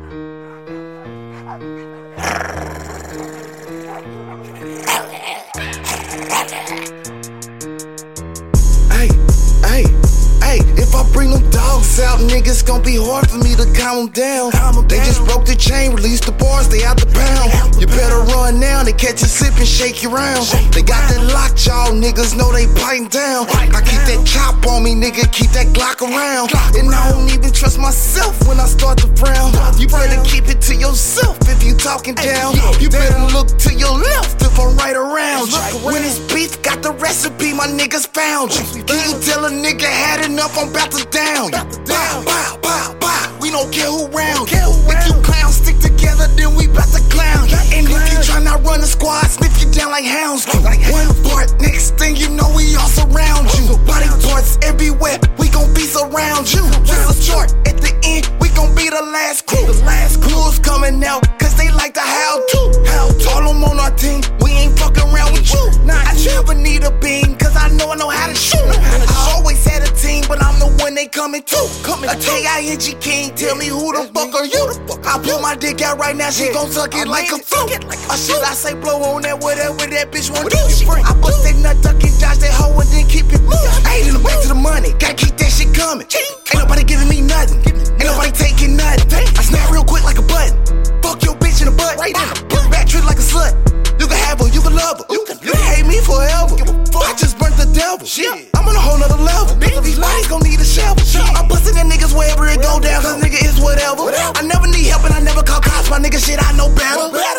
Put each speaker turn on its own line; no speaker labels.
Thank you. Dogs out, niggas gon' be hard for me to calm them down. They just broke the chain, released the bars, they out the pound. You better run now, they catch you slipping, shake you round. They got that lock, y'all niggas know they biting down. I keep that chop on me, nigga, keep that Glock around. And I don't even trust myself when I start to frown. You better keep it to yourself if you talking down. You better look to your left if I'm right around. When it's beef, got the recipe, my niggas found you. Can you tell a nigga had enough? I'm about to down you. Like hounds. Like one part, next thing you know, we all surround you. Body parts everywhere, we gon' be surround you. Just a short at the end, we gon' be the last crew. The last crew's coming out, cause they like to how to. How to. All them on our team, The they coming to. A K-I-N-G king, tell me who the fuck are you? I pull my dick out right now, she gon' suck it like a fruit. Or should I say blow on that whatever that bitch want to do? I bust that nut, duck and dodge that hoe and then keep it moving. Ayy, then back to the money, gotta keep that shit coming. Ain't nobody giving me nothing, ain't nobody taking nothing. I snap real quick like a button. Fuck your bitch in the butt, right now. Back trick like a slut. You can have her, you can love her. You can, hate me forever. I just the devil. I'm on a whole nother level. These bodies gon' need a shovel. I'm busting that niggas wherever it go down, cause nigga is whatever. I never need help and I never call cops. My nigga shit, I know better.